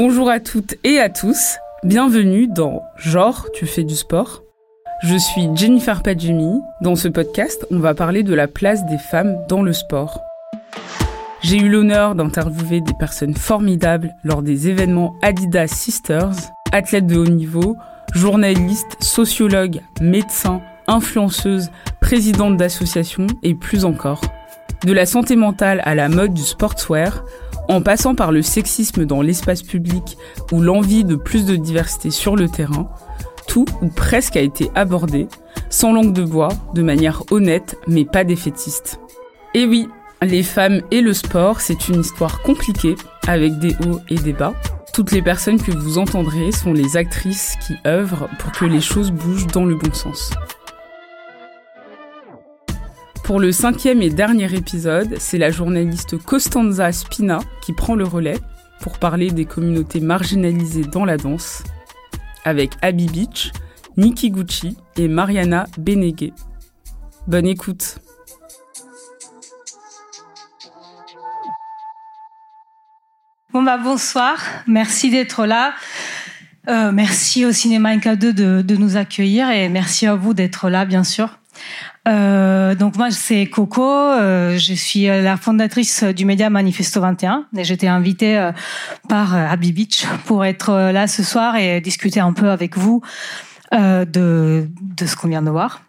Bonjour à toutes et à tous, bienvenue dans Genre, tu fais du sport. Je suis Jennifer Padjemi. Dans ce podcast, on va parler de la place des femmes dans le sport. J'ai eu l'honneur d'interviewer des personnes formidables lors des événements Adidas Sisters, athlètes de haut niveau, journalistes, sociologues, médecins, influenceuses, présidentes d'associations et plus encore. De la santé mentale à la mode du sportswear, en passant par le sexisme dans l'espace public ou l'envie de plus de diversité sur le terrain, tout ou presque a été abordé, sans langue de bois, de manière honnête mais pas défaitiste. Et oui, les femmes et le sport, c'est une histoire compliquée, avec des hauts et des bas. Toutes les personnes que vous entendrez sont les actrices qui œuvrent pour que les choses bougent dans le bon sens. Pour le cinquième et dernier épisode, c'est la journaliste Costanza Spina qui prend le relais pour parler des communautés marginalisées dans la danse, avec Abby Beach, Nikki Gucci et Mariana Beneghe. Bonne écoute. Bon bah bonsoir, merci d'être là. Euh, merci au Cinéma NK2 de, de nous accueillir et merci à vous d'être là bien sûr. Euh, donc moi c'est Coco, euh, je suis la fondatrice du média Manifesto 21 et j'étais invitée euh, par Abby Beach pour être là ce soir et discuter un peu avec vous de, de ce qu'on vient de voir.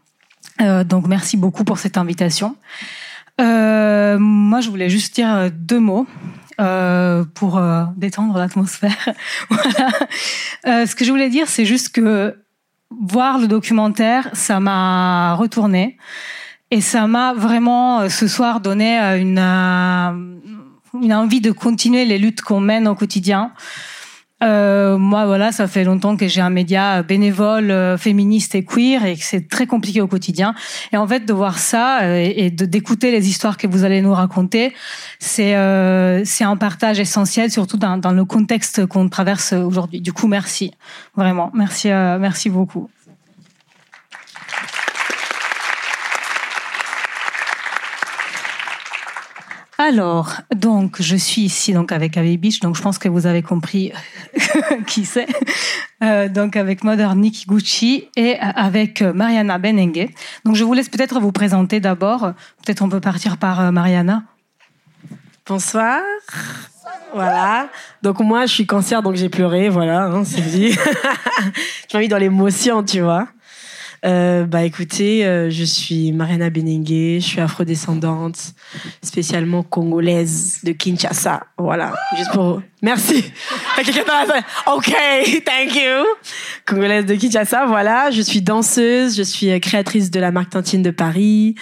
donc merci beaucoup pour cette invitation. moi je voulais juste dire deux mots. pour détendre l'atmosphère. voilà. ce que je voulais dire, c'est juste que voir le documentaire, ça m'a retourné et ça m'a vraiment euh, ce soir donné euh, une, euh, une envie de continuer les luttes qu'on mène au quotidien. Euh, moi, voilà, ça fait longtemps que j'ai un média bénévole, féministe et queer, et que c'est très compliqué au quotidien. Et en fait, de voir ça et, d'écouter les histoires que vous allez nous raconter, c'est un partage essentiel, surtout dans, dans le contexte qu'on traverse aujourd'hui. Du coup, merci vraiment, merci, merci beaucoup. Alors, donc, je suis ici donc avec Avi Beach, donc je pense que vous avez compris qui c'est. Euh, donc avec Mother Nikiguchi et avec Mariana Benengue. Donc je vous laisse peut-être vous présenter d'abord. Peut-être on peut partir par euh, Mariana. Bonsoir. Voilà. Donc moi, je suis cancer, donc j'ai pleuré. Voilà, hein, c'est dit. j'ai envie dans l'émotion, tu vois. Euh, bah écoutez, euh, je suis Mariana Benengue, je suis afrodescendante, spécialement congolaise de Kinshasa. Voilà, juste pour... Merci. ok, thank you. Congolaise de Kinshasa, voilà. Je suis danseuse, je suis euh, créatrice de la marque Tantine de Paris.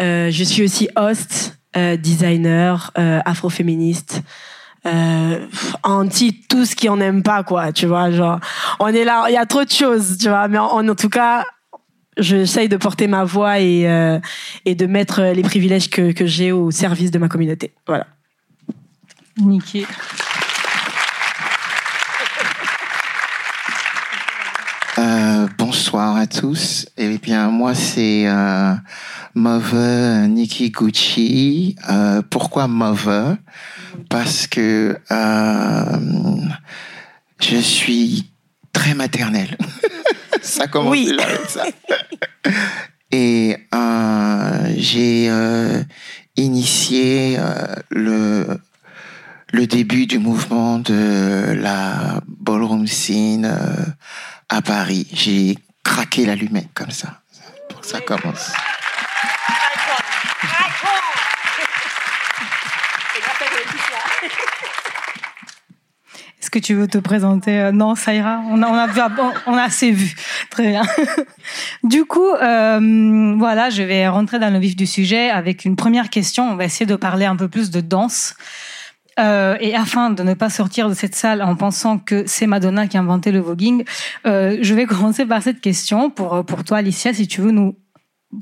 Euh, je suis aussi host, euh, designer, afroféministe. Euh, anti tout ce qui en aime pas quoi tu vois genre on est là il y a trop de choses tu vois mais en tout cas j'essaye de porter ma voix et, euh, et de mettre les privilèges que, que j'ai au service de ma communauté. Voilà. Niki. Euh, bonsoir à tous. Eh bien, moi, c'est euh, Move Nikki Gucci. Euh, pourquoi Move Parce que euh, je suis très maternelle. ça commence oui. là avec ça. Et euh, j'ai euh, initié euh, le le début du mouvement de la ballroom scene à Paris. J'ai craqué l'allumette comme ça. Pour que ça commence. Est-ce que tu veux te présenter euh, Non, ça ira. On a, on a, on a assez vu. Très bien. Du coup, euh, voilà, je vais rentrer dans le vif du sujet avec une première question. On va essayer de parler un peu plus de danse. Euh, et afin de ne pas sortir de cette salle en pensant que c'est Madonna qui a inventé le voguing, euh, je vais commencer par cette question pour pour toi, Alicia, si tu veux nous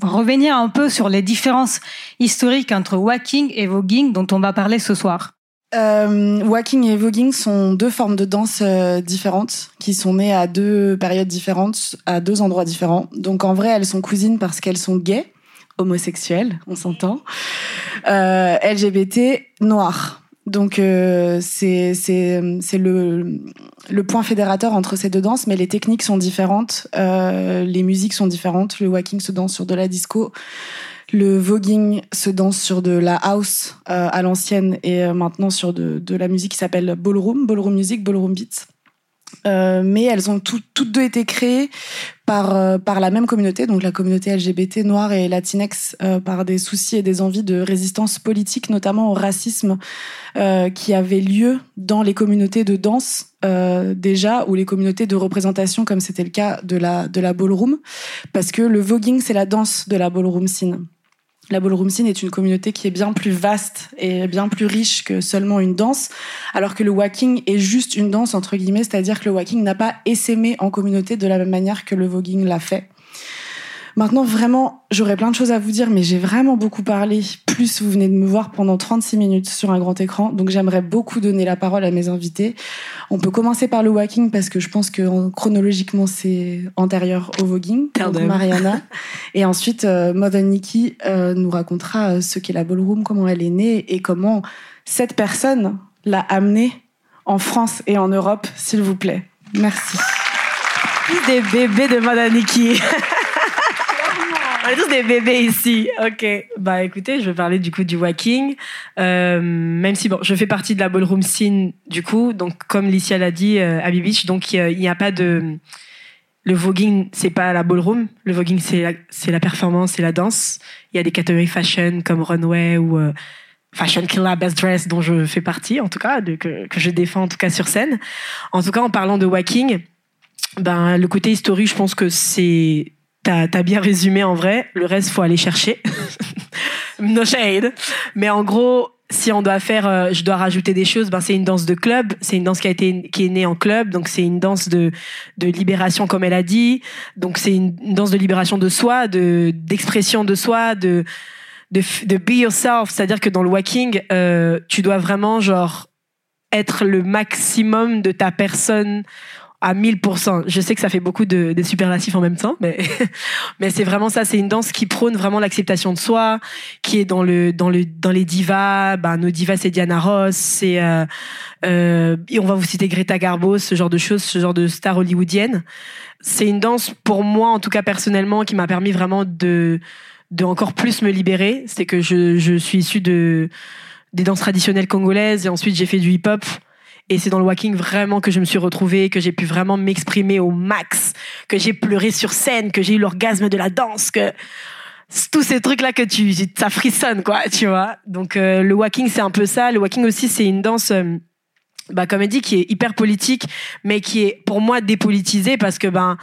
revenir un peu sur les différences historiques entre walking et voguing dont on va parler ce soir. Euh, walking et voguing sont deux formes de danse euh, différentes qui sont nées à deux périodes différentes, à deux endroits différents. Donc en vrai, elles sont cousines parce qu'elles sont gays, homosexuelles, on s'entend, euh, LGBT, noires. Donc euh, c'est le le point fédérateur entre ces deux danses, mais les techniques sont différentes, euh, les musiques sont différentes. Le walking se danse sur de la disco, le voguing se danse sur de la house euh, à l'ancienne et euh, maintenant sur de la musique qui s'appelle ballroom, ballroom music, ballroom beats. Euh, mais elles ont tout- toutes deux été créées par la même communauté, donc la communauté LGBT noire et latinex, par des soucis et des envies de résistance politique, notamment au racisme qui avait lieu dans les communautés de danse déjà ou les communautés de représentation, comme c'était le cas de la de la ballroom, parce que le voguing c'est la danse de la ballroom scene. La ballroom scene est une communauté qui est bien plus vaste et bien plus riche que seulement une danse, alors que le walking est juste une danse entre guillemets, c'est-à-dire que le walking n'a pas essaimé en communauté de la même manière que le voguing l'a fait. Maintenant, vraiment, j'aurais plein de choses à vous dire, mais j'ai vraiment beaucoup parlé. Plus, vous venez de me voir pendant 36 minutes sur un grand écran, donc j'aimerais beaucoup donner la parole à mes invités. On peut commencer par le walking parce que je pense que en- chronologiquement c'est antérieur au voguing. Donc. Mariana. Et ensuite, euh, Mother Nikki euh, nous racontera euh, ce qu'est la ballroom, comment elle est née et comment cette personne l'a amenée en France et en Europe, s'il vous plaît. Merci. Des bébés de Madaniki. On est tous des bébés ici. Ok. Bah écoutez, je vais parler du coup du walking. Euh, même si bon, je fais partie de la ballroom scene du coup. Donc comme Licia l'a dit, euh, à Beach, donc il n'y a pas de le voguing, c'est pas la ballroom. Le voguing, c'est la, la performance, c'est la danse. Il y a des catégories fashion comme runway ou euh, fashion killer, best dress, dont je fais partie en tout cas, que, que je défends en tout cas sur scène. En tout cas, en parlant de walking, ben le côté historique, je pense que c'est t'as as bien résumé en vrai. Le reste, faut aller chercher. no shade. Mais en gros, si on doit faire, euh, je dois rajouter des choses. Ben c'est une danse de club. C'est une danse qui a été qui est née en club. Donc c'est une danse de de libération, comme elle a dit. Donc c'est une, danse de libération de soi, de d'expression de soi, de de be yourself. C'est-à-dire que dans le walking, euh, tu dois vraiment genre être le maximum de ta personne à 1000%. Je sais que ça fait beaucoup de, de superlatifs en même temps, mais, mais c'est vraiment ça. C'est une danse qui prône vraiment l'acceptation de soi, qui est dans le, dans le, dans les divas. Ben, nos divas, c'est Diana Ross, c'est, euh, euh, on va vous citer Greta Garbo, ce genre de choses, ce genre de star hollywoodienne. C'est une danse, pour moi, en tout cas personnellement, qui m'a permis vraiment de, de encore plus me libérer. C'est que je, je suis issue de, des danses traditionnelles congolaises et ensuite j'ai fait du hip-hop. Et c'est dans le walking vraiment que je me suis retrouvée, que j'ai pu vraiment m'exprimer au max, que j'ai pleuré sur scène, que j'ai eu l'orgasme de la danse, que tous ces trucs là que tu ça frissonne quoi, tu vois. Donc euh, le walking c'est un peu ça, le walking aussi c'est une danse euh, bah comme elle dit qui est hyper politique mais qui est pour moi dépolitisée parce que ben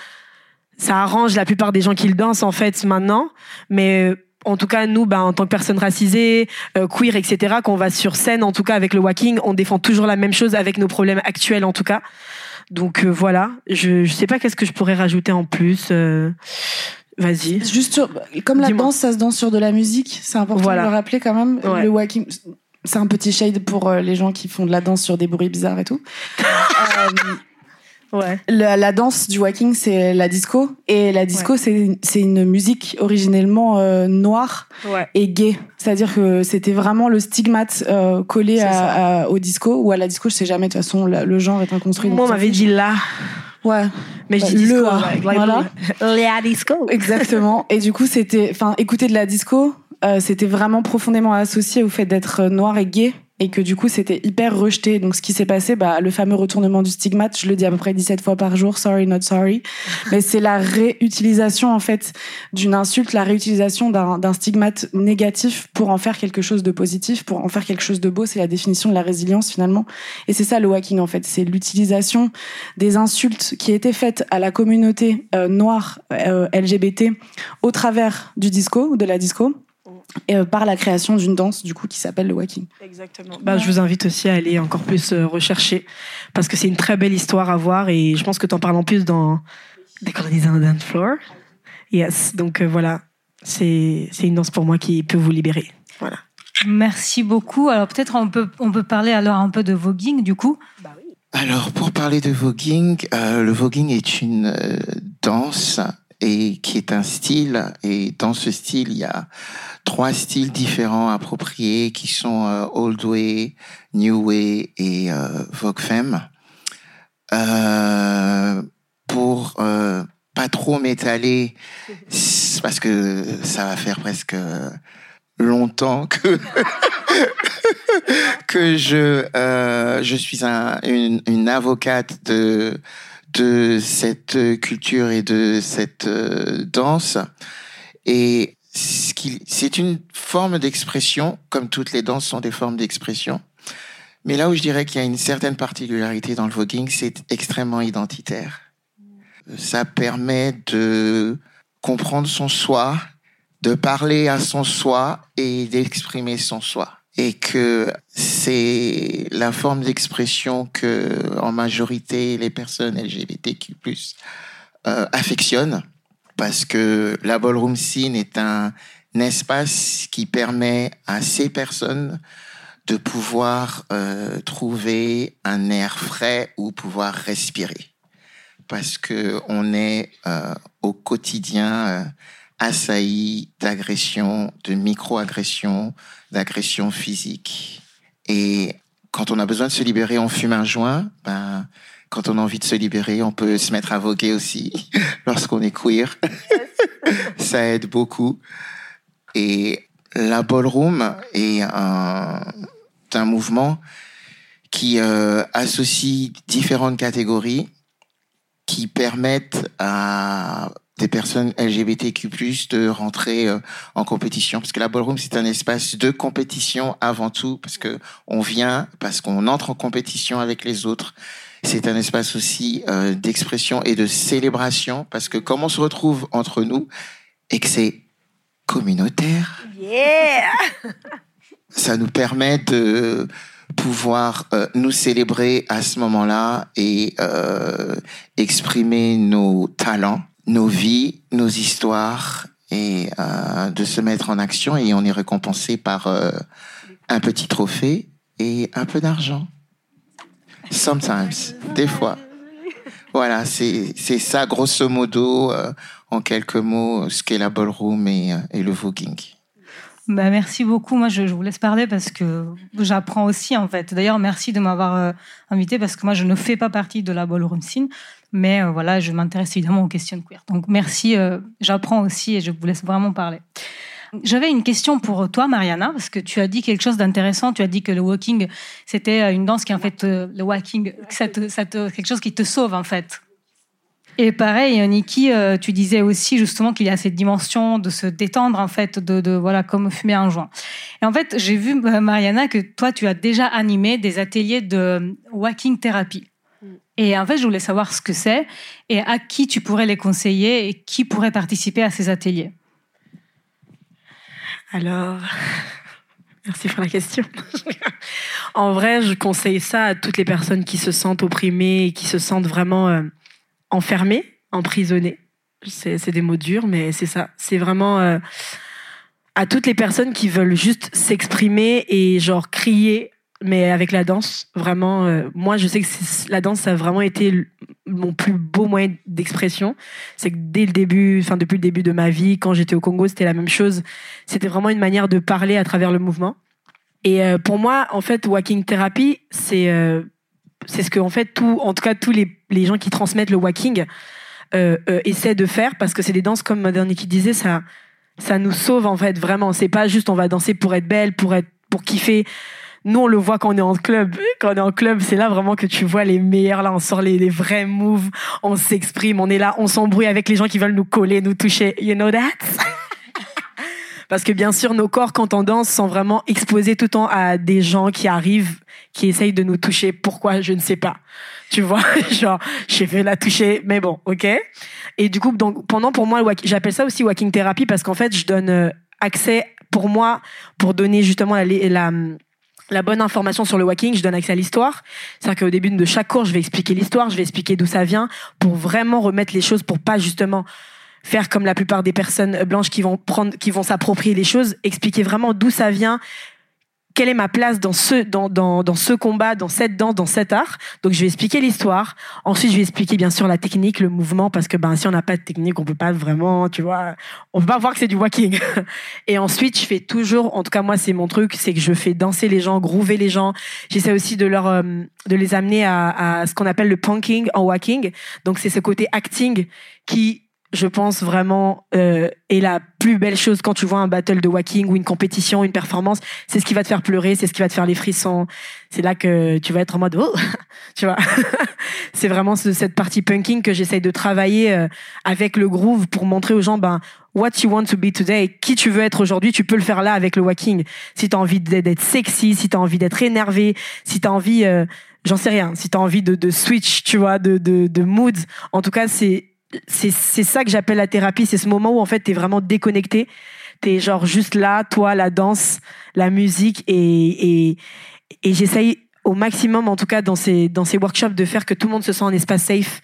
ça arrange la plupart des gens qui le dansent en fait maintenant, mais euh, en tout cas, nous, bah, en tant que personnes racisées, euh, queer, etc., quand on va sur scène, en tout cas avec le walking, on défend toujours la même chose avec nos problèmes actuels, en tout cas. Donc euh, voilà, je, je sais pas qu'est-ce que je pourrais rajouter en plus. euh, Vas-y. Juste sur, comme la danse, ça se danse sur de la musique, c'est important Voilà. de le rappeler quand même. Ouais. Le walking, c'est un petit shade pour les gens qui font de la danse sur des bruits bizarres et tout. Ouais. la, la danse du walking, c'est la disco. Et la disco, c'est c'est une musique originellement euh, noire Ouais. et gay. C'est-à-dire que c'était vraiment le stigmate euh, collé à, à- au disco ou à la disco. Je sais jamais, de toute façon, la- le genre est inconstruit. Moi, on m'avait dit là, Ouais. mais je Bah, dis disco. le, like- like- voilà. La disco. Exactement. Et du coup, c'était, enfin, écouter de la disco, euh, c'était vraiment profondément associé au fait d'être euh, noir et gay. Et que du coup, c'était hyper rejeté. Donc, ce qui s'est passé, bah, le fameux retournement du stigmate, je le dis à peu près 17 fois par jour, sorry, not sorry. Mais c'est la réutilisation, en fait, d'une insulte, la réutilisation d'un stigmate négatif pour en faire quelque chose de positif, pour en faire quelque chose de beau. C'est la définition de la résilience, finalement. Et c'est ça, le hacking, en fait. C'est l'utilisation des insultes qui étaient faites à la communauté euh, noire euh, LGBT au travers du disco de la disco euh, par la création d'une danse du coup qui s'appelle le walking. Exactement. Bah, je vous invite aussi à aller encore plus euh, rechercher parce que c'est une très belle histoire à voir et je pense que tu en parles en plus dans Décoloniser un dance floor. Yes, donc euh, voilà, c'est c'est une danse pour moi qui peut vous libérer. Voilà. Merci beaucoup. Alors peut-être on peut on peut parler alors un peu de voguing du coup. Alors, pour parler de voguing, euh, le voguing est une euh, danse et qui est un style. Et dans ce style, il y a trois styles différents appropriés qui sont euh, Old Way, New Way et euh, Vogue Femme. Euh, pour euh, pas trop m'étaler, parce que ça va faire presque longtemps que que je je suis un, une avocate de de cette culture et de cette euh, danse. Et c'est une forme d'expression comme toutes les danses sont des formes d'expression. Mais là où je dirais qu'il y a une certaine particularité dans le voguing c'est extrêmement identitaire. Ça permet de comprendre son soi de parler à son soi et d'exprimer son soi et que c'est la forme d'expression que en majorité les personnes LGBTQ+ euh, affectionnent parce que la ballroom scene est un, espace qui permet à ces personnes de pouvoir euh, trouver un air frais ou pouvoir respirer. Parce que on est euh, au quotidien euh, assailli d'agressions, de micro-agressions, d'agressions physiques. Et quand on a besoin de se libérer, on fume un joint. Ben, quand on a envie de se libérer, on peut se mettre à voguer aussi lorsqu'on est queer. Ça aide beaucoup. Et la ballroom est un, un mouvement qui euh, associe différentes catégories qui permettent à des personnes LGBTQ+ de rentrer euh, en compétition parce que la ballroom c'est un espace de compétition avant tout parce que on vient parce qu'on entre en compétition avec les autres. C'est un espace aussi euh, d'expression et de célébration parce que comme on se retrouve entre nous et que c'est communautaire, Yeah! ça nous permet de pouvoir euh, nous célébrer à ce moment-là et euh, exprimer nos talents, nos vies, nos histoires et euh, de se mettre en action et on est récompensé par euh, un petit trophée et un peu d'argent. Sometimes, des fois. Voilà, c'est c'est ça grosso modo euh, en quelques mots ce qu'est la ballroom et, euh, et le voguing. Bah, merci beaucoup. Moi, je, vous laisse parler parce que j'apprends aussi, en fait. D'ailleurs, merci de m'avoir euh, invité parce que moi, je ne fais pas partie de la ballroom scene. Mais euh, voilà, je m'intéresse évidemment aux questions queer. Donc, merci. euh, j'apprends aussi et je vous laisse vraiment parler. J'avais une question pour toi, Mariana, parce que tu as dit quelque chose d'intéressant. Tu as dit que le walking, c'était une danse qui, en fait, le walking, ça te- ça te- quelque chose qui te sauve, en fait. Et pareil, euh, Niki, euh, tu disais aussi justement qu'il y a cette dimension de se détendre en fait, de, de voilà comme fumer un joint. Et en fait, j'ai vu euh, Mariana que toi, tu as déjà animé des ateliers de euh, walking thérapie. Et en fait, je voulais savoir ce que c'est et à qui tu pourrais les conseiller et qui pourrait participer à ces ateliers. Alors, merci pour la question. en vrai, je conseille ça à toutes les personnes qui se sentent opprimées et qui se sentent vraiment enfermées, emprisonnées. C'est des mots durs, mais c'est ça. C'est vraiment euh, à toutes les personnes qui veulent juste s'exprimer et genre crier, mais avec la danse. Vraiment, euh, moi, je sais que la danse, ça a vraiment été mon plus beau moyen d'expression. C'est que dès le début, enfin depuis le début de ma vie, quand j'étais au Congo, c'était la même chose c'était vraiment une manière de parler à travers le mouvement. Et euh, pour moi, en fait, walking therapy, c'est c'est ce que en fait tout, en tout cas tous les, les gens qui transmettent le walking euh, euh, essaient de faire parce que c'est des danses comme Modern qui disait, ça ça nous sauve en fait vraiment. C'est pas juste on va danser pour être belle, pour être pour kiffer. Nous, on le voit quand on est en club. Quand on est en club, c'est là vraiment que tu vois les meilleurs. Là, on sort les, les vrais moves. On s'exprime. On est là. On s'embrouille avec les gens qui veulent nous coller, nous toucher. You know that? Parce que bien sûr, nos corps, quand on danse, sont vraiment exposés tout le temps à des gens qui arrivent, qui essayent de nous toucher. Pourquoi? Je ne sais pas. Tu vois, genre, j'ai fait la toucher, mais bon, ok. Et du coup, donc pendant pour moi, j'appelle ça aussi walking therapy parce qu'en fait, je donne euh, accès pour moi pour donner justement la, la la bonne information sur le walking, je donne accès à l'histoire. C'est-à-dire qu'au début de chaque cours, je vais expliquer l'histoire, je vais expliquer d'où ça vient, pour vraiment remettre les choses, pour pas justement faire comme la plupart des personnes blanches qui vont prendre, qui vont s'approprier les choses, expliquer vraiment d'où ça vient, quelle est ma place dans ce dans, dans, dans ce combat, dans cette danse, dans cet art? Donc je vais expliquer l'histoire. Ensuite, je vais expliquer bien sûr la technique, le mouvement, parce que ben si on n'a pas de technique, on peut pas vraiment, tu vois, on peut pas voir que c'est du walking. Et ensuite, je fais toujours, en tout cas moi c'est mon truc, c'est que je fais danser les gens, groover les gens. J'essaie aussi de leur euh, de les amener à, à ce qu'on appelle le punking en walking. Donc c'est ce côté acting qui je pense vraiment euh, est la plus belle chose quand tu vois un battle de walking ou une compétition, une performance. C'est ce qui va te faire pleurer, c'est ce qui va te faire les frissons. C'est là que tu vas être en mode oh, tu vois. c'est vraiment cette partie punking que j'essaye de travailler euh, avec le groove pour montrer aux gens ben what you want to be today, qui tu veux être aujourd'hui, tu peux le faire là avec le walking. Si tu as envie d'être sexy, si tu as envie d'être énervé, si tu as envie euh, j'en sais rien, si tu as envie de, de switch, tu vois, de de, de mood, en tout cas c'est c'est ça que j'appelle la thérapie. C'est ce moment où en fait t'es vraiment déconnecté. T'es genre juste là, toi, la danse, la musique et et, et j'essaye au maximum, en tout cas dans ces dans ces workshops, de faire que tout le monde se sent en espace safe.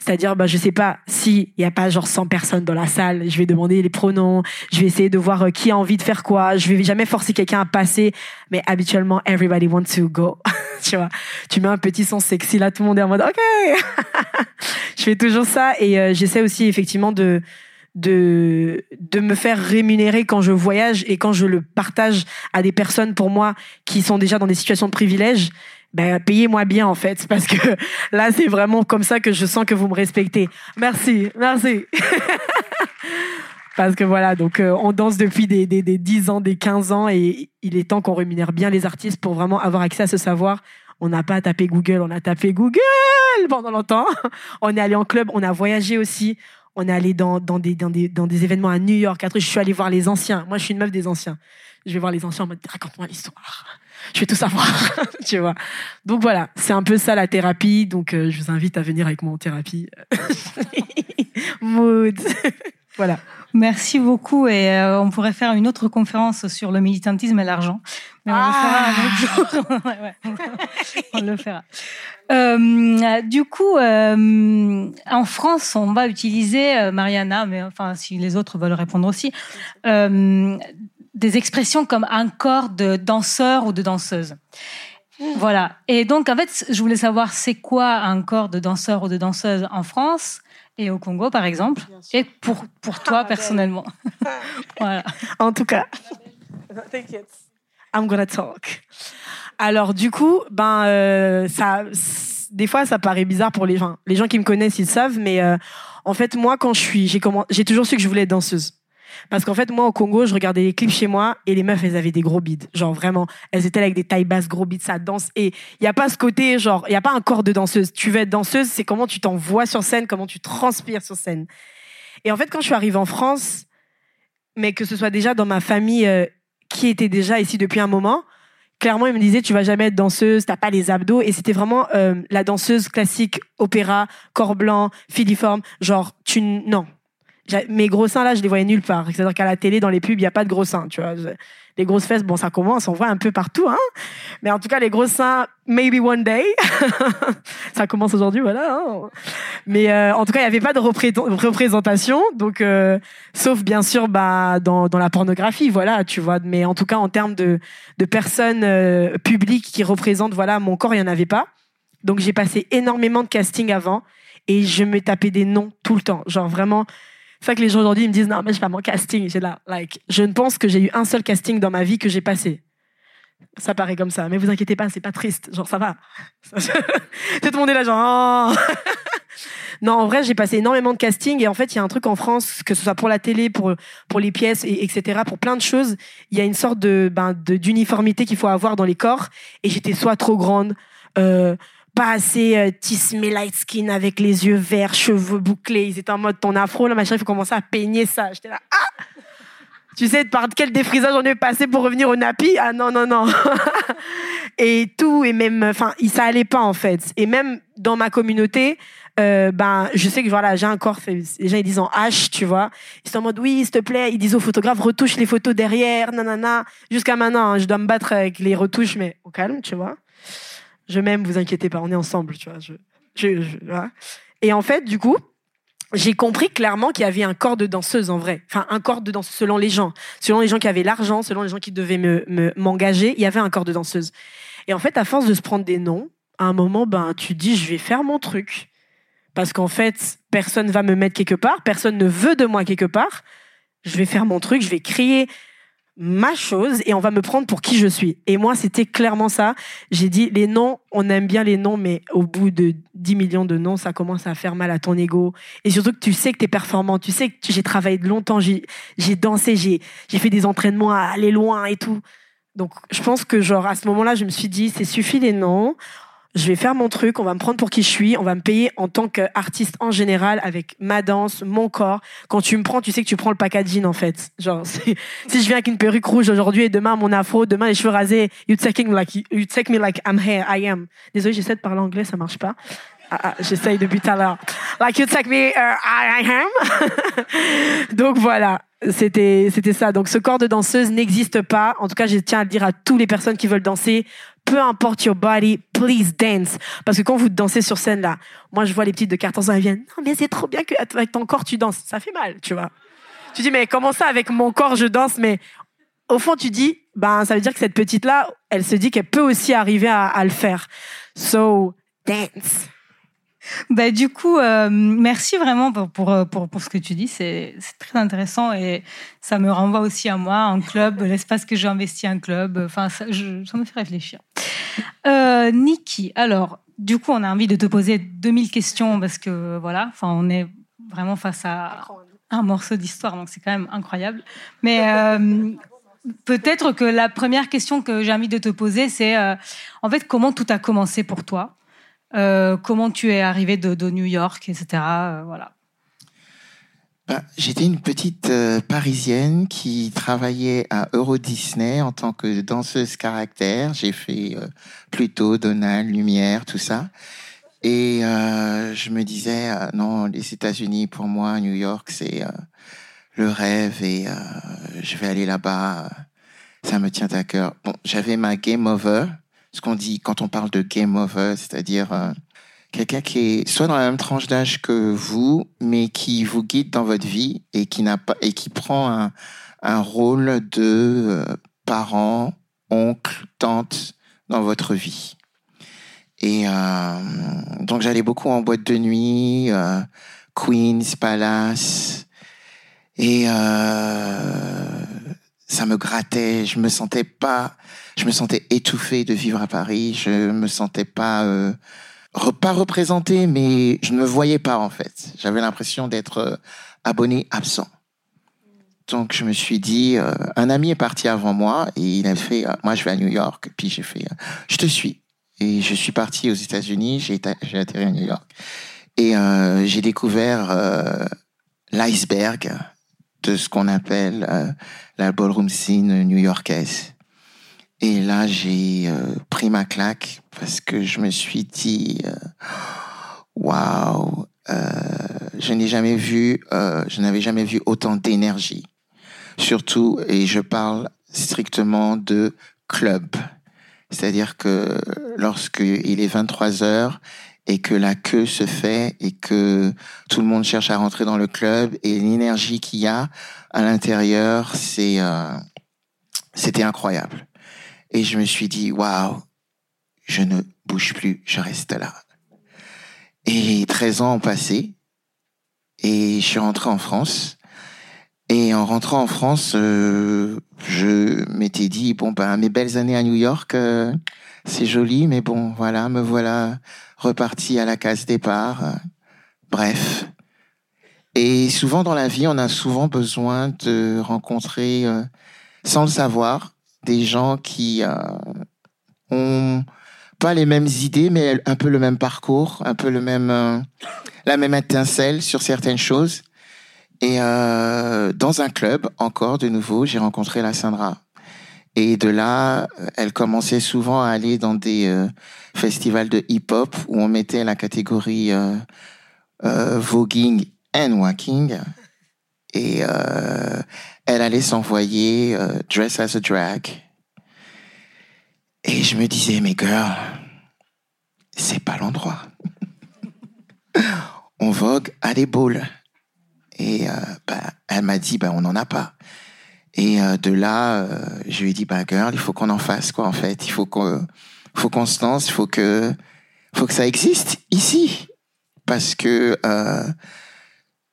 C'est-à-dire, bah, je sais pas, si il y a pas genre 100 personnes dans la salle, je vais demander les pronoms, je vais essayer de voir euh, qui a envie de faire quoi, je vais jamais forcer quelqu'un à passer, mais habituellement, everybody wants to go. tu vois, tu mets un petit son sexy là, tout le monde est en mode, ok! je fais toujours ça et euh, j'essaie aussi effectivement de, de de me faire rémunérer quand je voyage et quand je le partage à des personnes pour moi qui sont déjà dans des situations de privilège ben payez-moi bien en fait parce que là c'est vraiment comme ça que je sens que vous me respectez. Merci, merci. parce que voilà, donc euh, on danse depuis des, des, des 10 ans, des 15 ans et il est temps qu'on rémunère bien les artistes pour vraiment avoir accès à ce savoir. On n'a pas tapé Google, on a tapé Google pendant longtemps. On est allé en club, on a voyagé aussi. On est allé dans, dans, des, dans, des, dans des événements à New York. Après, je suis allé voir les anciens. Moi, je suis une meuf des anciens. Je vais voir les anciens en mode raconte-moi l'histoire je vais tout savoir, tu vois. Donc voilà, c'est un peu ça la thérapie. Donc euh, je vous invite à venir avec moi en thérapie. Mood. voilà. Merci beaucoup et euh, on pourrait faire une autre conférence sur le militantisme et l'argent. Mais on le fera un autre jour. on le fera. Euh, du coup, euh, en France, on va utiliser Mariana, mais enfin, si les autres veulent répondre aussi, des expressions comme un corps de danseur ou de danseuse. Mmh. Voilà. Et donc, en fait, je voulais savoir c'est quoi un corps de danseur ou de danseuse en France et au Congo, par exemple, et pour, pour toi ah, personnellement. voilà. En tout cas, I'm gonna talk. Alors, du coup, ben, euh, ça, des fois, ça paraît bizarre pour les gens. Les gens qui me connaissent, ils savent, mais euh, en fait, moi, quand je suis, j'ai j'ai toujours su que je voulais être danseuse. Parce qu'en fait, moi, au Congo, je regardais les clips chez moi et les meufs, elles avaient des gros bides. Genre, vraiment, elles étaient avec des tailles basses, gros bides, ça danse. Et il n'y a pas ce côté, genre, il n'y a pas un corps de danseuse. Tu veux être danseuse, c'est comment tu t'envoies sur scène, comment tu transpires sur scène. Et en fait, quand je suis arrivée en France, mais que ce soit déjà dans ma famille euh, qui était déjà ici depuis un moment, clairement, ils me disaient, tu vas jamais être danseuse, t'as pas les abdos. Et c'était vraiment euh, la danseuse classique, opéra, corps blanc, filiforme. Genre, tu, non, mes gros seins là, je les voyais nulle part. C'est-à-dire qu'à la télé, dans les pubs, il y a pas de gros seins, tu vois. Les grosses fesses, bon, ça commence, on voit un peu partout, hein. Mais en tout cas, les gros seins, maybe one day. ça commence aujourd'hui, voilà. Hein. Mais euh, en tout cas, il y avait pas de représentation, donc euh, sauf bien sûr, bah dans la pornographie, voilà, tu vois. Mais en tout cas, en termes de personnes euh, publiques qui représentent, voilà, mon corps, il y en avait pas. Donc j'ai passé énormément de casting avant et je me tapais des noms tout le temps, genre vraiment ça que les gens aujourd'hui me disent non mais je pas mon casting. J'ai là, like, je ne pense que j'ai eu un seul casting dans ma vie que j'ai passé. Ça paraît comme ça, mais vous inquiétez pas, c'est pas triste. Genre ça va. Tout le monde est là genre. Oh. non, en vrai, j'ai passé énormément de casting et en fait, il y a un truc en France, que ce soit pour la télé, pour pour les pièces, et, etc., pour plein de choses, il y a une sorte de ben d'uniformité qu'il faut avoir dans les corps. Et j'étais soit trop grande. Euh, pas assez euh, tismé light skin avec les yeux verts, cheveux bouclés. Ils étaient en mode ton afro, là, machin, il faut commencer à peigner ça. J'étais là, ah Tu sais, par quel défrisage on est passé pour revenir au nappy Ah non, non, non. et tout, et même, enfin, ça allait pas, en fait. Et même dans ma communauté, euh, ben, je sais que voilà, j'ai un corps, les gens ils disent en H, tu vois. Ils sont en mode, oui, s'il te plaît, ils disent aux photographes, retouche les photos derrière, nanana. Jusqu'à maintenant, hein, je dois me battre avec les retouches, mais au calme, tu vois je m'aime, vous inquiétez pas, on est ensemble, tu vois. Et en fait, du coup, j'ai compris clairement qu'il y avait un corps de danseuse en vrai. Enfin, un corps de danseuse selon les gens. Selon les gens qui avaient l'argent, selon les gens qui devaient me, m'engager, il y avait un corps de danseuse. Et en fait, à force de se prendre des noms, à un moment, ben, tu dis, je vais faire mon truc. Parce qu'en fait, personne va me mettre quelque part, personne ne veut de moi quelque part. Je vais faire mon truc, je vais créer ma chose et on va me prendre pour qui je suis. Et moi, c'était clairement ça. J'ai dit, les noms, on aime bien les noms, mais au bout de 10 millions de noms, ça commence à faire mal à ton ego. Et surtout que tu sais que tu es performant, tu sais que j'ai travaillé longtemps, j'ai dansé, j'ai fait des entraînements à aller loin et tout. Donc, je pense que genre, à ce moment-là, je me suis dit, c'est suffit les noms je vais faire mon truc, on va me prendre pour qui je suis, on va me payer en tant qu'artiste en général avec ma danse, mon corps. Quand tu me prends, tu sais que tu prends le packaging en fait. Genre, si je viens avec une perruque rouge aujourd'hui et demain mon afro, demain les cheveux rasés, you take me like, you take me like I'm here, I am. Désolé, j'essaie de parler anglais, ça marche pas. Ah, ah, j'essaye depuis tout à l'heure. Like you take me, uh, I am. Donc voilà c'était c'était ça. Donc ce corps de danseuse n'existe pas. En tout cas, je tiens à le dire à toutes les personnes qui veulent danser. Peu importe your body, please dance. Parce que quand vous dansez sur scène là, moi je vois les petites de 14 ans, elles viennent. Non mais c'est trop bien que avec ton corps tu danses. Ça fait mal, tu vois. Tu dis mais comment ça avec mon corps je danse? Mais au fond tu dis ben ça veut dire que cette petite là, elle se dit qu'elle peut aussi arriver à, à le faire. So dance. Bah, du coup, euh, merci vraiment pour, euh, pour, pour, ce que tu dis. C'est très intéressant et ça me renvoie aussi à moi, un club, l'espace que j'ai investi un club. Enfin, ça, ça, me fait réfléchir. Euh, Niki, alors, du coup, on a envie de te poser 2000 questions parce que voilà, on est vraiment face à un morceau d'histoire, donc c'est quand même incroyable. Mais peut-être que la première question que j'ai envie de te poser, c'est en fait comment tout a commencé pour toi? Euh, comment tu es arrivé de, New York, etc. Euh, voilà. Bah, j'étais une petite euh, parisienne qui travaillait à Euro Disney en tant que danseuse caractère. J'ai fait plutôt Donald, Lumière, tout ça. Et je me disais, non, les États-Unis, pour moi, New York, c'est le rêve et je vais aller là-bas. Ça me tient à cœur. Bon, j'avais ma game over ce qu'on dit quand on parle de game over, c'est-à-dire euh, quelqu'un qui est soit dans la même tranche d'âge que vous, mais qui vous guide dans votre vie et qui n'a pas et qui prend un, un rôle de euh, parent, oncle, tante dans votre vie. Et euh, donc j'allais beaucoup en boîte de nuit, Queens Palace, et ça me grattait. Je me sentais pas je me sentais étouffé de vivre à Paris. Je me sentais pas euh, pas représenté, mais je ne me voyais pas en fait. J'avais l'impression d'être euh, abonné absent. Donc je me suis dit, euh, un ami est parti avant moi et il a fait, moi je vais à New York, puis j'ai fait, je te suis. Et je suis parti aux États-Unis, j'ai atterri à New York et j'ai découvert l'iceberg de ce qu'on appelle la ballroom scene new-yorkaise. Et là, j'ai euh, pris ma claque parce que je me suis dit, euh, waouh, euh, je n'ai jamais vu, je n'avais jamais vu autant d'énergie. Surtout, et je parle strictement de club. C'est-à-dire que lorsque il est 23 heures et que la queue se fait et que tout le monde cherche à rentrer dans le club et l'énergie qu'il y a à l'intérieur, c'est, c'était incroyable. Et je me suis dit, waouh, je ne bouge plus, je reste là. Et 13 ans ont passé et je suis rentré en France. Et en rentrant en France, euh, je m'étais dit, bon, ben, mes belles années à New York, euh, c'est joli, mais bon, voilà, me voilà reparti à la case départ. bref. Et souvent dans la vie, on a souvent besoin de rencontrer, euh, sans le savoir, des gens qui euh, ont pas les mêmes idées, mais un peu le même parcours, un peu le même, euh, la même étincelle sur certaines choses. Et euh, dans un club, encore de nouveau, j'ai rencontré la Sandra. Et de là, elle commençait souvent à aller dans des euh, festivals de hip-hop où on mettait la catégorie voguing and walking. Et elle allait s'envoyer euh, Dress as a Drag. Et je me disais, mais girl, c'est pas l'endroit. On vogue à des boules. Et euh, bah, elle m'a dit, bah, on n'en a pas. Et euh, de là, euh, je lui ai dit, bah, girl, il faut qu'on en fasse, quoi, en fait. Il faut qu'on, faut se lance, il faut que, faut que ça existe ici. Parce que euh,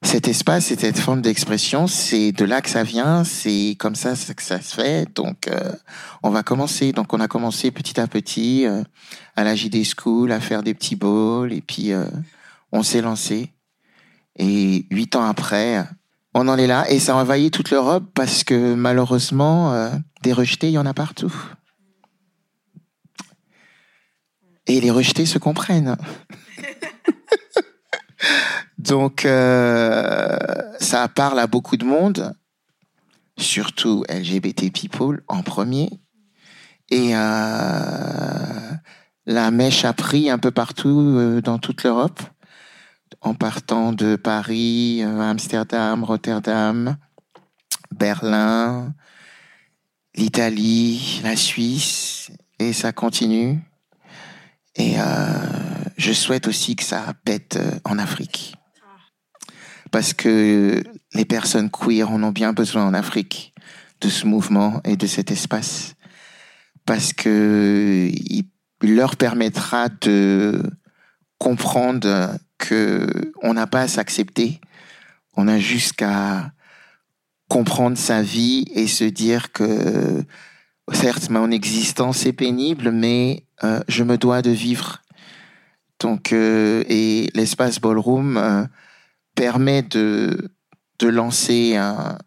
cet espace, cette forme d'expression, c'est de là que ça vient, c'est comme ça que ça se fait. Donc, euh, on va commencer. Donc, on a commencé petit à petit euh, à la JD School à faire des petits balls et puis euh, on s'est lancé. Et huit ans après, on en est là et ça a envahi toute l'Europe parce que malheureusement, des rejetés, il y en a partout. Et les rejetés se comprennent. Donc, euh, ça parle à beaucoup de monde, surtout LGBT people en premier. Et euh, la mèche a pris un peu partout euh, dans toute l'Europe, en partant de Paris, Amsterdam, Rotterdam, Berlin, l'Italie, la Suisse, et ça continue. Et je souhaite aussi que ça pète en Afrique. Parce que les personnes queer en ont bien besoin en Afrique de ce mouvement et de cet espace. Parce que il leur permettra de comprendre que on n'a pas à s'accepter. On a juste qu'à comprendre sa vie et se dire que certes, mon existence est pénible, mais euh, je me dois de vivre. Donc, euh, et l'espace ballroom euh, permet de, de lancer un,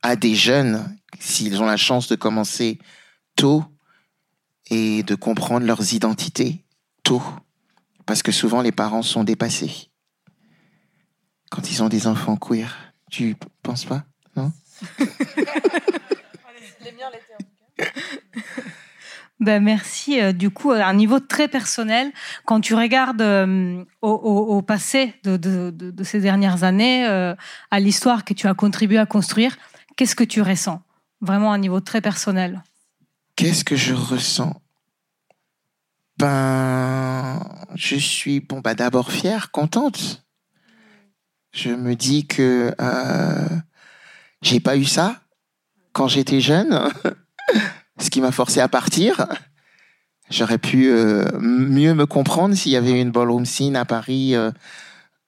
à des jeunes, s'ils ont la chance de commencer tôt, et de comprendre leurs identités tôt. Parce que souvent, les parents sont dépassés quand ils ont des enfants queer. Tu penses pas, non? Ben merci. Euh, du coup, à un niveau très personnel, quand tu regardes euh, au, passé de, ces dernières années, euh, à l'histoire que tu as contribué à construire, qu'est-ce que tu ressens? Vraiment à un niveau très personnel. Qu'est-ce que je ressens? Ben, je suis bon, bah d'abord fière, contente. Je me dis que euh, j'ai pas eu ça quand j'étais jeune. ce qui m'a forcé à partir. J'aurais pu euh, mieux me comprendre s'il y avait une ballroom scene à Paris euh,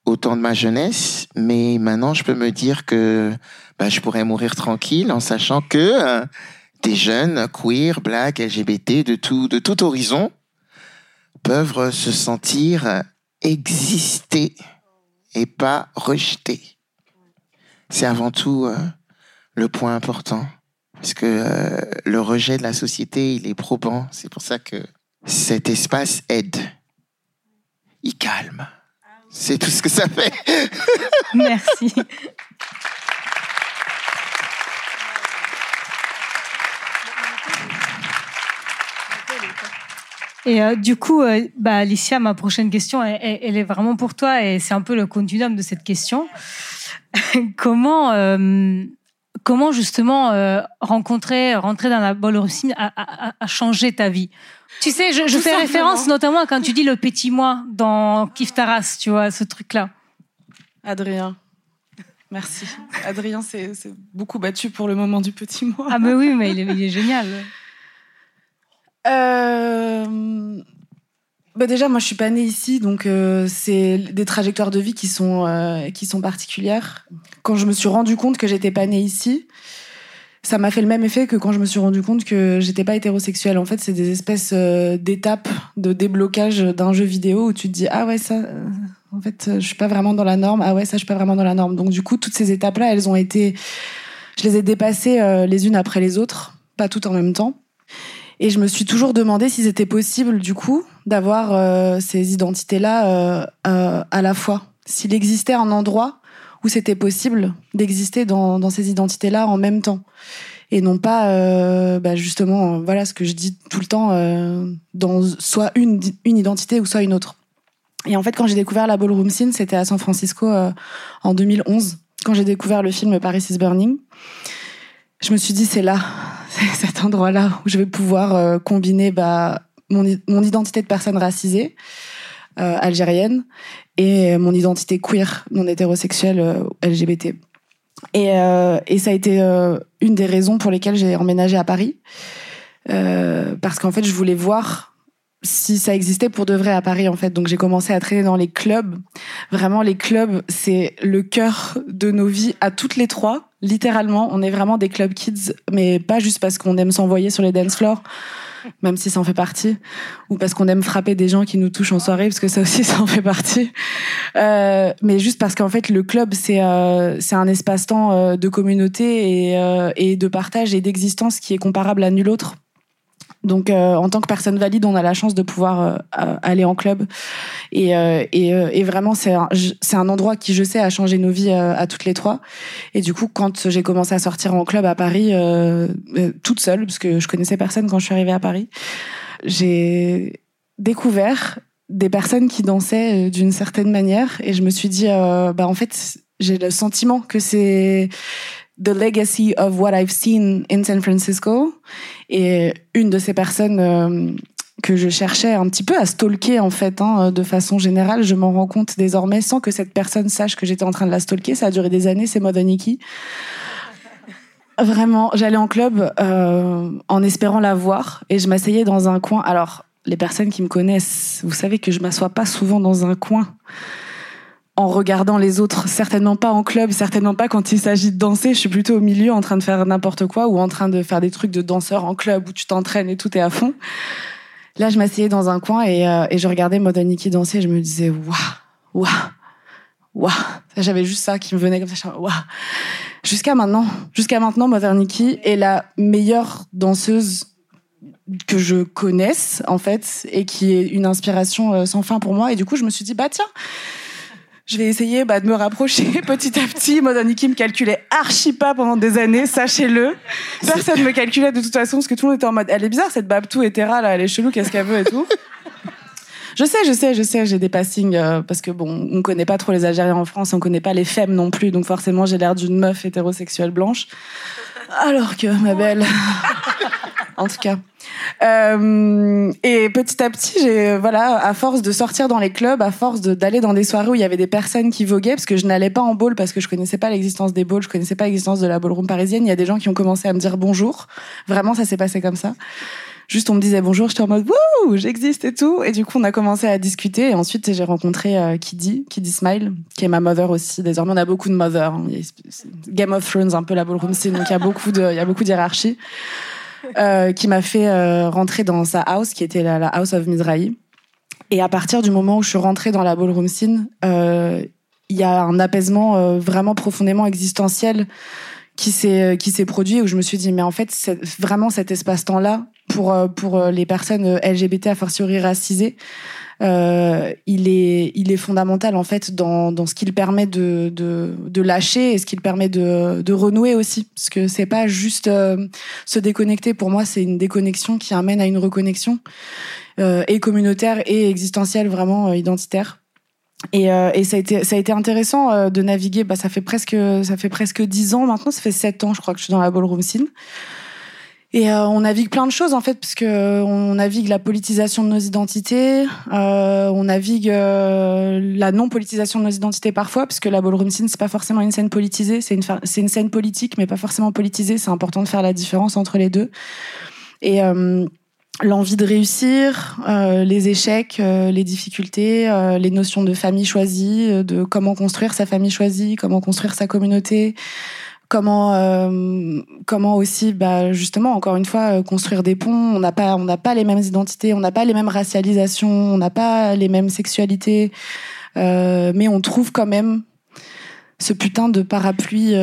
au temps de ma jeunesse, mais maintenant je peux me dire que bah, je pourrais mourir tranquille en sachant que euh, des jeunes queer, black, LGBT de tout de tout horizon peuvent se sentir exister et pas rejeter. C'est avant tout le point important. Parce que euh, le rejet de la société, il est probant. C'est pour ça que cet espace aide. Il calme. C'est tout ce que ça fait. Merci. Et euh, du coup, euh, bah, Alicia, ma prochaine question, elle, est vraiment pour toi et c'est un peu le continuum de cette question. comment, comment justement euh, rencontrer, rentrer dans la ballroom a, a, a, changé ta vie? Tu sais, je, je fais simplement. référence notamment quand tu dis le petit moi dans Kif Taras, tu vois, ce truc-là. Adrien. Merci. Adrien c'est beaucoup battu pour le moment du petit moi. Ah mais oui, mais il est, il est génial. Euh... Bah déjà, moi, je suis pas née ici, donc euh, c'est des trajectoires de vie qui sont euh, qui sont particulières. Quand je me suis rendu compte que j'étais pas née ici, ça m'a fait le même effet que quand je me suis rendu compte que j'étais pas hétérosexuelle. En fait, c'est des espèces euh, d'étapes de déblocage d'un jeu vidéo où tu te dis ah ouais ça, euh, en fait, je suis pas vraiment dans la norme. Ah ouais ça, je suis pas vraiment dans la norme. Donc du coup, toutes ces étapes là, elles ont été, je les ai dépassées euh, les unes après les autres, pas toutes en même temps. Et je me suis toujours demandé si c'était possible, du coup, d'avoir euh, ces identités-là euh, euh, à la fois. S'il existait un endroit où c'était possible d'exister dans, dans ces identités-là en même temps. Et non pas, euh, bah justement, voilà ce que je dis tout le temps, euh, dans soit une, une identité ou soit une autre. Et en fait, quand j'ai découvert la ballroom scene, c'était à San Francisco en 2011, quand j'ai découvert le film Paris is Burning. Je me suis dit, c'est là, c'est cet endroit-là où je vais pouvoir euh, combiner bah, mon, mon, identité de personne racisée algérienne et mon identité queer, non hétérosexuelle, LGBT. Et, et ça a été une des raisons pour lesquelles j'ai emménagé à Paris. parce qu'en fait, je voulais voir si ça existait pour de vrai à Paris en fait. Donc j'ai commencé à traîner dans les clubs. Vraiment les clubs, c'est le cœur de nos vies à toutes les trois. Littéralement, on est vraiment des club kids, mais pas juste parce qu'on aime s'envoyer sur les dance floors, même si ça en fait partie, ou parce qu'on aime frapper des gens qui nous touchent en soirée, parce que ça aussi ça en fait partie. Euh, mais juste parce qu'en fait le club c'est euh, c'est un espace-temps euh, de communauté et, euh, et de partage et d'existence qui est comparable à nul autre. Donc, euh, en tant que personne valide, on a la chance de pouvoir euh, aller en club. Et, euh, vraiment, c'est un, c'est un endroit qui, je sais, a changé nos vies à toutes les trois. Et du coup, quand j'ai commencé à sortir en club à Paris, toute seule, parce que je connaissais personne quand je suis arrivée à Paris, j'ai découvert des personnes qui dansaient d'une certaine manière. Et je me suis dit, bah en fait, j'ai le sentiment que c'est the legacy of what I've seen in San Francisco. Et une de ces personnes euh, que je cherchais un petit peu à stalker en fait, hein, de façon générale, je m'en rends compte désormais sans que cette personne sache que j'étais en train de la stalker. Ça a duré des années, c'est Mother Nikki. Vraiment, j'allais en club euh, en espérant la voir et je m'asseyais dans un coin. Alors, les personnes qui me connaissent, vous savez que je m'assois pas souvent dans un coin en regardant les autres, certainement pas en club, certainement pas quand il s'agit de danser. Je suis plutôt au milieu en train de faire n'importe quoi ou en train de faire des trucs de danseur en club où tu t'entraînes et tout est à fond. Là, je m'asseyais dans un coin et, euh, je regardais Modern Nikki danser et je me disais waouh, waouh, waouh. J'avais juste ça qui me venait comme ça. Waouh. Jusqu'à maintenant, jusqu'à maintenant, est la meilleure danseuse que je connaisse en fait et qui est une inspiration euh, sans fin pour moi. Et du coup, je me suis dit bah tiens je vais essayer bah, de me rapprocher petit à petit. Moi, Niki me calculait archi pas pendant des années, sachez-le. Personne me calculait de toute façon parce que tout le monde était en mode elle est bizarre cette Babtou là, elle est chelou, qu'est-ce qu'elle veut et tout. Je sais, je sais, je sais, j'ai des passings euh, parce que bon, on connaît pas trop les Algériens en France, on connaît pas les femmes non plus, donc forcément j'ai l'air d'une meuf hétérosexuelle blanche. Alors que ma belle, en tout cas. Euh, et petit à petit, j'ai voilà, à force de sortir dans les clubs, à force d'aller dans des soirées où il y avait des personnes qui voguaient, parce que je n'allais pas en ball parce que je connaissais pas l'existence des balls, je connaissais pas l'existence de la ballroom parisienne. Il y a des gens qui ont commencé à me dire bonjour. Vraiment, ça s'est passé comme ça. Juste, on me disait bonjour, j'étais en mode wouh, j'existe et tout. Et du coup, on a commencé à discuter. Et ensuite, j'ai rencontré euh, Kiddy, Kiddy Smile, qui est ma mother aussi. Désormais, on a beaucoup de mother. Hein. Game of Thrones, un peu la ballroom scene. Donc, il y a beaucoup de, il y a beaucoup d'hierarchie. Euh, qui m'a fait euh, rentrer dans sa house, qui était la, House of Mizrahi. Et à partir du moment où je suis rentrée dans la ballroom scene, euh, il y a un apaisement vraiment profondément existentiel qui s'est qui s'est produit où je me suis dit mais en fait c'est vraiment cet espace-temps là pour pour les personnes LGBT à fortiori racisées euh, il est il est fondamental en fait dans dans ce qu'il permet de, de de lâcher et ce qu'il permet de de renouer aussi. Parce que c'est pas juste euh, se déconnecter. Pour moi c'est une déconnexion qui amène à une reconnexion euh, et communautaire et existentielle vraiment euh, identitaire. Et, euh, et, ça a été ça a été intéressant de naviguer. Bah ça fait presque ça fait presque dix ans maintenant. Ça fait sept ans je crois que je suis dans la ballroom scene et euh, on navigue plein de choses en fait, parce que euh, on navigue la politisation de nos identités, euh, on navigue euh, la non politisation de nos identités parfois, parce que la ballroom scene c'est pas forcément une scène politisée, c'est une c'est une scène politique, mais pas forcément politisée. C'est important de faire la différence entre les deux. Et l'envie de réussir, les échecs, les difficultés, les notions de famille choisie, de comment construire sa famille choisie, comment construire sa communauté comment euh, comment aussi bah justement encore une fois euh, construire des ponts. On n'a pas on n'a pas les mêmes identités on n'a pas les mêmes racialisations on n'a pas les mêmes sexualités euh, mais on trouve quand même ce putain de parapluie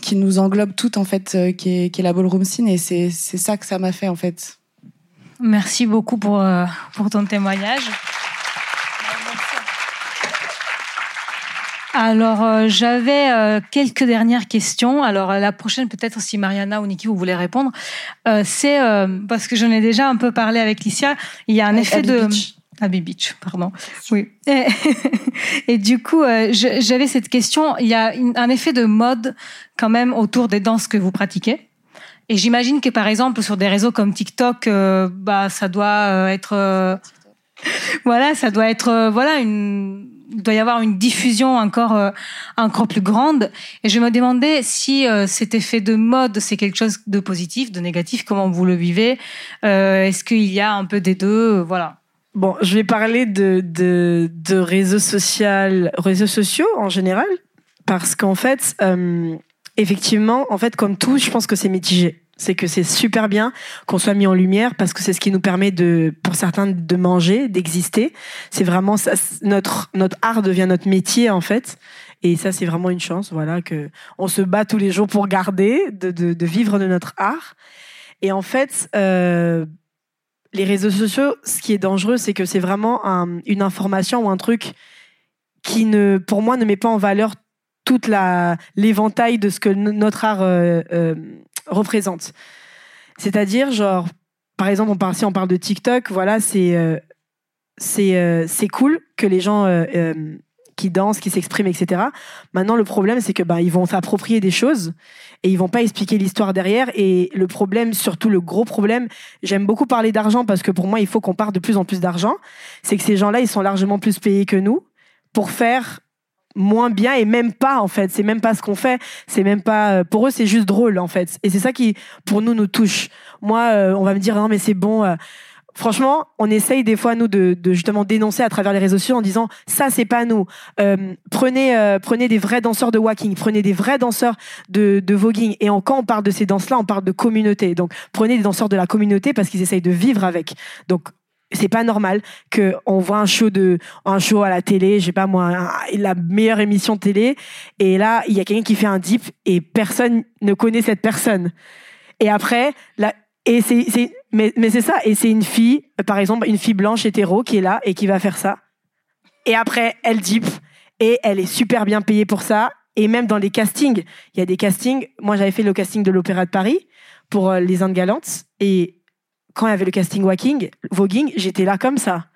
qui nous englobe toutes en fait qui est qui est la ballroom scene. Et c'est c'est ça que ça m'a fait en fait. Merci beaucoup pour pour ton témoignage Alors, euh, j'avais euh, quelques dernières questions. Alors, la prochaine, peut-être si Mariana ou Niki, vous voulez répondre, euh, c'est parce que j'en ai déjà un peu parlé avec Licia. Il y a un effet de... Beach. Abby Beach, pardon. Oui. Et, du coup, j'avais cette question. Il y a un effet de mode quand même autour des danses que vous pratiquez. Et j'imagine que par exemple sur des réseaux comme TikTok, bah ça doit être voilà, ça doit être euh, voilà une doit y avoir une diffusion encore euh, encore plus grande. Et je me demandais si euh, cet effet de mode c'est quelque chose de positif, de négatif, comment vous le vivez Est-ce qu'il y a un peu des deux Voilà. Bon, je vais parler de de, de réseaux sociaux, réseaux sociaux en général, parce qu'en fait, effectivement, en fait, comme tout, je pense que c'est mitigé c'est que c'est super bien qu'on soit mis en lumière parce que c'est ce qui nous permet de, pour certains, de manger, d'exister. C'est vraiment notre notre art devient notre métier en fait. Et ça, c'est vraiment une chance, voilà, que on se bat tous les jours pour garder, de, de, vivre de notre art. Et en fait, euh, les réseaux sociaux, ce qui est dangereux, c'est que c'est vraiment un, une information ou un truc qui ne, pour moi, ne met pas en valeur toute la l'éventail de ce que notre art euh, euh, représente. C'est-à-dire, genre, par exemple, on parle, si on parle de TikTok, voilà, c'est euh, euh, cool que les gens euh, qui dansent, qui s'expriment, etc. Maintenant, le problème, c'est que ben ils vont s'approprier des choses et ils vont pas expliquer l'histoire derrière. Et le problème, surtout le gros problème, j'aime beaucoup parler d'argent parce que pour moi, il faut qu'on parle de plus en plus d'argent. C'est que ces gens-là, ils sont largement plus payés que nous pour faire moins bien et même pas en fait. C'est même pas ce qu'on fait. C'est même pas euh, pour eux c'est juste drôle en fait. Et c'est ça qui pour nous nous touche. Moi euh, on va me dire non mais c'est bon euh. franchement on essaye des fois nous de, de, justement dénoncer à travers les réseaux sociaux en disant ça c'est pas nous. Prenez prenez des vrais danseurs de walking. Prenez des vrais danseurs de, de voguing. Et en, quand on parle de ces danses là on parle de communauté. Donc prenez des danseurs de la communauté parce qu'ils essayent de vivre avec. Donc c'est pas normal que on voit un show de un show à la télé, j'ai pas moi la meilleure émission de télé et là il y a quelqu'un qui fait un dip et personne ne connaît cette personne. Et après la et c'est mais mais c'est ça et c'est une fille par exemple une fille blanche hétéro qui est là et qui va faire ça. Et après elle dip et elle est super bien payée pour ça et même dans les castings, il y a des castings, moi j'avais fait le casting de l'Opéra de Paris pour euh, les Indes galantes et quand il y avait le casting walking, voguing, j'étais là comme ça.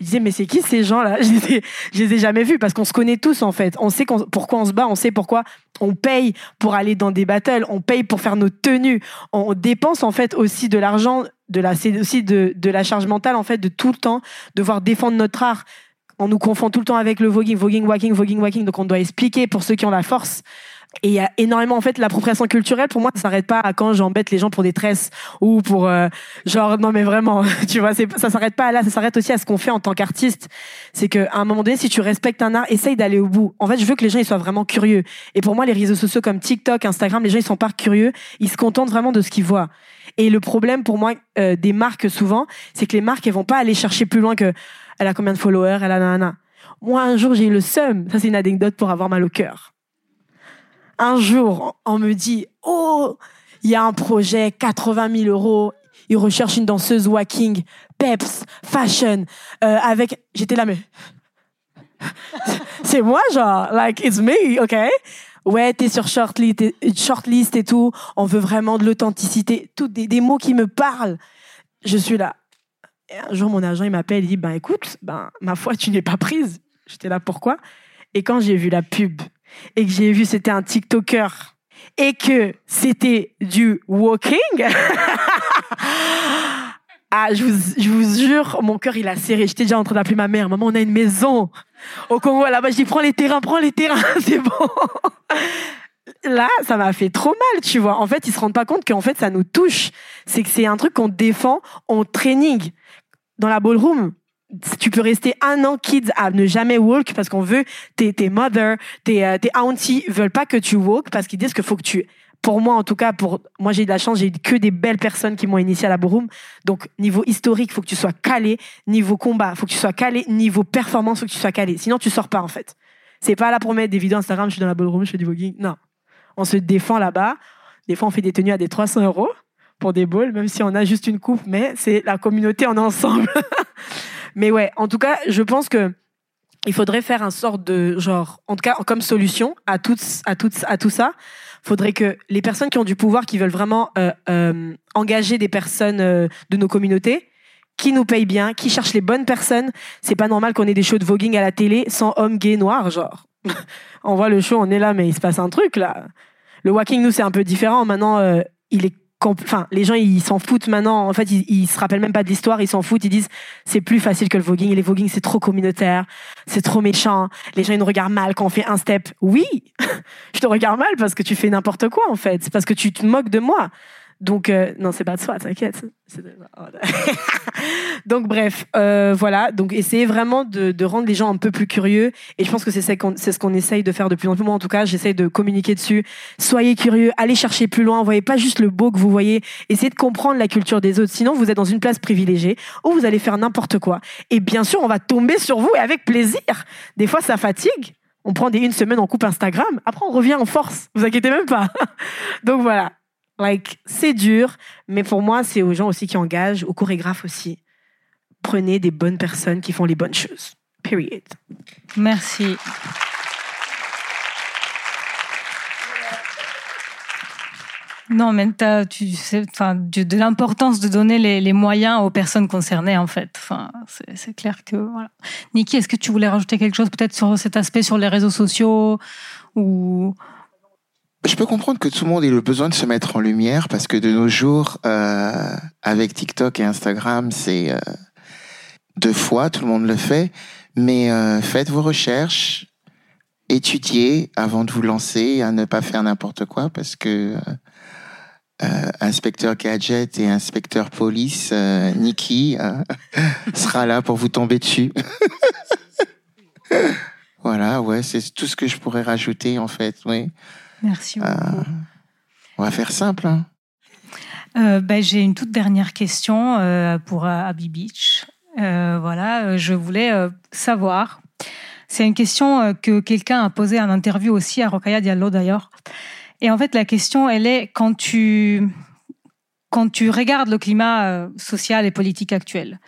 Je disais, mais c'est qui ces gens-là? Je, les ai, les ai jamais vus parce qu'on se connaît tous en fait. On sait pourquoi on se bat, on sait pourquoi on paye pour aller dans des battles, on paye pour faire nos tenues. On dépense en fait aussi de l'argent, de la, c'est aussi de, de la charge mentale en fait de tout le temps devoir défendre notre art. On nous confond tout le temps avec le voguing, voguing, walking, voguing, walking. Donc on doit expliquer pour ceux qui ont la force et il y a énormément en fait l'appropriation culturelle pour moi ça s'arrête pas à quand j'embête les gens pour des tresses ou pour euh, genre non mais vraiment tu vois c'est ça s'arrête pas là ça s'arrête aussi à ce qu'on fait en tant qu'artiste. C'est que à un moment donné si tu respectes un art essaye d'aller au bout. En fait je veux que les gens ils soient vraiment curieux. Et pour moi les réseaux sociaux comme TikTok Instagram les gens ils sont pas curieux. Ils se contentent vraiment de ce qu'ils voient. Et le problème pour moi euh, des marques souvent c'est que les marques elles vont pas aller chercher plus loin que elle a combien de followers elle a nanana. Moi un jour j'ai eu le seum. Ça c'est une anecdote pour avoir mal au cœur un jour, on me dit, oh, il y a un projet, 80 000 euros, ils recherchent une danseuse walking, peps, fashion, euh, avec, j'étais là, mais, c'est moi, genre, like, it's me, ok? Ouais, t'es sur shortlist, shortlist et tout, on veut vraiment de l'authenticité, tout des, mots qui me parlent. Je suis là. Un jour, mon agent, il m'appelle, il dit, ben écoute, ben, ma foi, tu n'es pas prise. J'étais là, pourquoi? Et quand j'ai vu la pub, et que j'ai vu c'était un TikToker et que c'était du walking, ah, je vous, je vous jure, mon cœur il a serré. J'étais déjà en train d'appeler ma mère. Maman, on a une maison au Congo là-bas. Je dis prends les terrains, prends les terrains, c'est bon. Là, ça m'a fait trop mal, tu vois. En fait, ils se rendent pas compte qu'en fait, ça nous touche. C'est que c'est un truc qu'on défend en training. Dans la ballroom, tu peux rester un an kids à ne jamais walk parce qu'on veut tes tes mother tes euh, tes aunties veulent pas que tu walk parce qu'ils disent qu'il faut que tu pour moi en tout cas pour moi j'ai eu de la chance j'ai eu que des belles personnes qui m'ont initié à la ballroom donc niveau historique faut que tu sois calé. Niveau combat faut que tu sois calé. Niveau performance faut que tu sois calé. Sinon tu sors pas en fait. C'est pas là pour mettre des vidéos Instagram je suis dans la ballroom je fais du voguing. Non. On se défend là-bas. Des fois on fait des tenues à des 300 euros pour des balls même si on a juste une coupe mais c'est la communauté en ensemble Mais ouais, en tout cas, je pense que il faudrait faire un sort de genre, en tout cas comme solution à toutes, à toutes, à tout ça, faudrait que les personnes qui ont du pouvoir, qui veulent vraiment euh, euh, engager des personnes euh, de nos communautés, qui nous payent bien, qui cherchent les bonnes personnes. C'est pas normal qu'on ait des shows de voguing à la télé sans hommes gays noirs, genre. on voit le show, on est là, mais il se passe un truc là. Le walking, nous, c'est un peu différent. Maintenant, il est enfin, les gens ils s'en foutent maintenant. En fait, ils, se rappellent même pas de l'histoire, ils s'en foutent. Ils disent c'est plus facile que le voguing. Les voguing c'est trop communautaire, c'est trop méchant. Les gens ils nous regardent mal quand on fait un step. Oui, je te regarde mal parce que tu fais n'importe quoi en fait. C'est parce que tu te moques de moi. Donc euh, non, c'est pas de soi, t'inquiète. Donc bref, euh, voilà. Donc essayez vraiment de, de, rendre les gens un peu plus curieux. Et je pense que c'est ce qu'on essaye de faire de plus en plus. Moi, en tout cas, j'essaye de communiquer dessus. Soyez curieux, allez chercher plus loin. Voyez pas juste le beau que vous voyez. Essayez de comprendre la culture des autres. Sinon, vous êtes dans une place privilégiée où vous allez faire n'importe quoi. Et bien sûr, on va tomber sur vous et avec plaisir. Des fois, ça fatigue. On prend des une semaine, on coupe Instagram. Après, on revient en force. Vous inquiétez même pas. Donc voilà. Like, c'est dur, mais pour moi, c'est aux gens aussi qui engagent, aux chorégraphes aussi. Prenez des bonnes personnes qui font les bonnes choses. Period. Merci. Non, mais tu sais, enfin, de, l'importance de donner les, les, moyens aux personnes concernées, en fait. Enfin, c'est clair que voilà. Niki, est-ce que tu voulais rajouter quelque chose peut-être sur cet aspect sur les réseaux sociaux ou je peux comprendre que tout le monde ait le besoin de se mettre en lumière parce que de nos jours, euh, avec TikTok et Instagram, c'est euh, deux fois, tout le monde le fait. Mais euh, faites vos recherches, étudiez avant de vous lancer, à ne pas faire n'importe quoi parce que inspecteur gadget et inspecteur police, Nikki, sera là pour vous tomber dessus. voilà, ouais, c'est tout ce que je pourrais rajouter en fait, oui. Merci beaucoup. Euh, on va faire simple. Hein. Euh, ben, J'ai une toute dernière question euh, pour Abby Beach. voilà, je voulais savoir. C'est une question que quelqu'un a posée en interview aussi à Rokaya Diallo d'ailleurs. Et en fait, la question, elle est quand tu quand tu regardes le climat social et politique actuel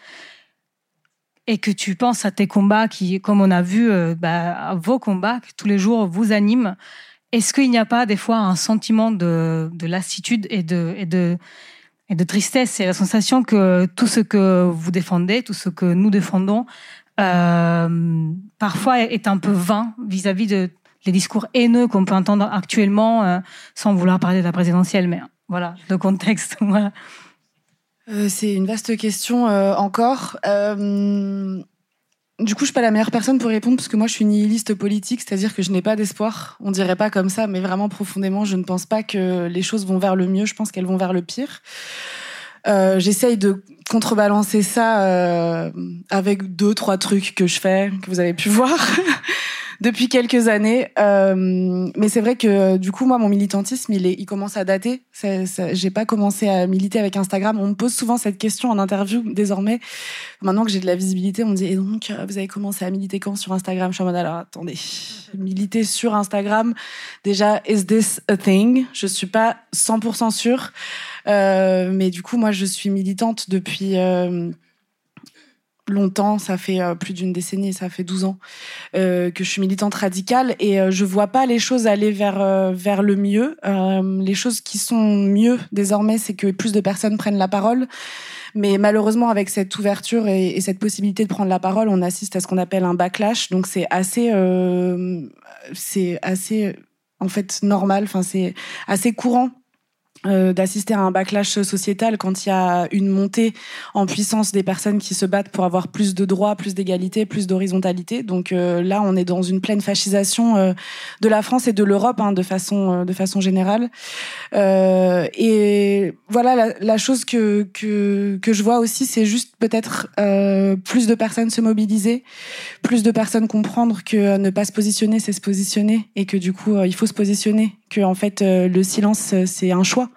et que tu penses à tes combats qui, comme on a vu, bah, vos combats qui tous les jours vous animent. Est-ce qu'il n'y a pas des fois un sentiment de, lassitude et de, et, et tristesse? C'est la sensation que tout ce que vous défendez, tout ce que nous défendons, euh, parfois est un peu vain vis-à-vis de les discours haineux qu'on peut entendre actuellement, euh, sans vouloir parler de la présidentielle, mais voilà, le contexte. Euh, c'est une vaste question encore. Du coup, je suis pas la meilleure personne pour répondre parce que moi, je suis nihiliste politique, c'est-à-dire que je n'ai pas d'espoir. On dirait pas comme ça, mais vraiment profondément, je ne pense pas que les choses vont vers le mieux. Je pense qu'elles vont vers le pire. Euh, J'essaye de contrebalancer ça euh, avec deux, trois trucs que je fais, que vous avez pu voir. depuis quelques années. Euh, mais c'est vrai que du coup, moi, mon militantisme, il, est, il commence à dater. J'ai pas commencé à militer avec Instagram. On me pose souvent cette question en interview désormais. Maintenant que j'ai de la visibilité, on me dit et donc vous avez commencé à militer quand sur Instagram? Je suis en mode alors attendez, militer sur Instagram, déjà is this a thing? Je suis pas 100% sûre. Euh, mais du coup, moi, je suis militante depuis. Euh, longtemps, ça fait euh, plus d'une décennie, ça fait 12 ans euh, que je suis militante radicale et euh, je vois pas les choses aller vers vers le mieux. les choses qui sont mieux désormais, c'est que plus de personnes prennent la parole. Mais malheureusement, avec cette ouverture et, cette possibilité de prendre la parole, on assiste à ce qu'on appelle un backlash. Donc c'est assez, c'est assez en fait normal. Enfin c'est assez courant euh, d'assister à un backlash sociétal quand il y a une montée en puissance des personnes qui se battent pour avoir plus de droits, plus d'égalité, plus d'horizontalité. Donc euh, là, on est dans une pleine fascisation euh, de la France et de l'Europe hein, de façon de façon générale. et voilà, la, la, chose que, que que je vois aussi, c'est juste peut-être plus de personnes se mobiliser, plus de personnes comprendre que ne pas se positionner, c'est se positionner, et que du coup, il faut se positionner que en fait euh, le silence euh, c'est un choix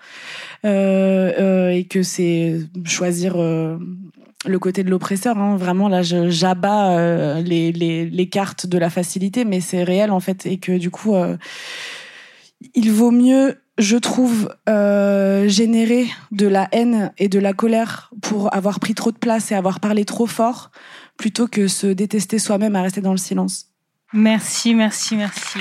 euh, et que c'est choisir le côté de l'oppresseur. Hein. Vraiment, là, j'abats les, les, cartes de la facilité, mais c'est réel, en fait. Et que du coup, il vaut mieux, je trouve, générer de la haine et de la colère pour avoir pris trop de place et avoir parlé trop fort, plutôt que se détester soi-même à rester dans le silence. Merci, merci, merci.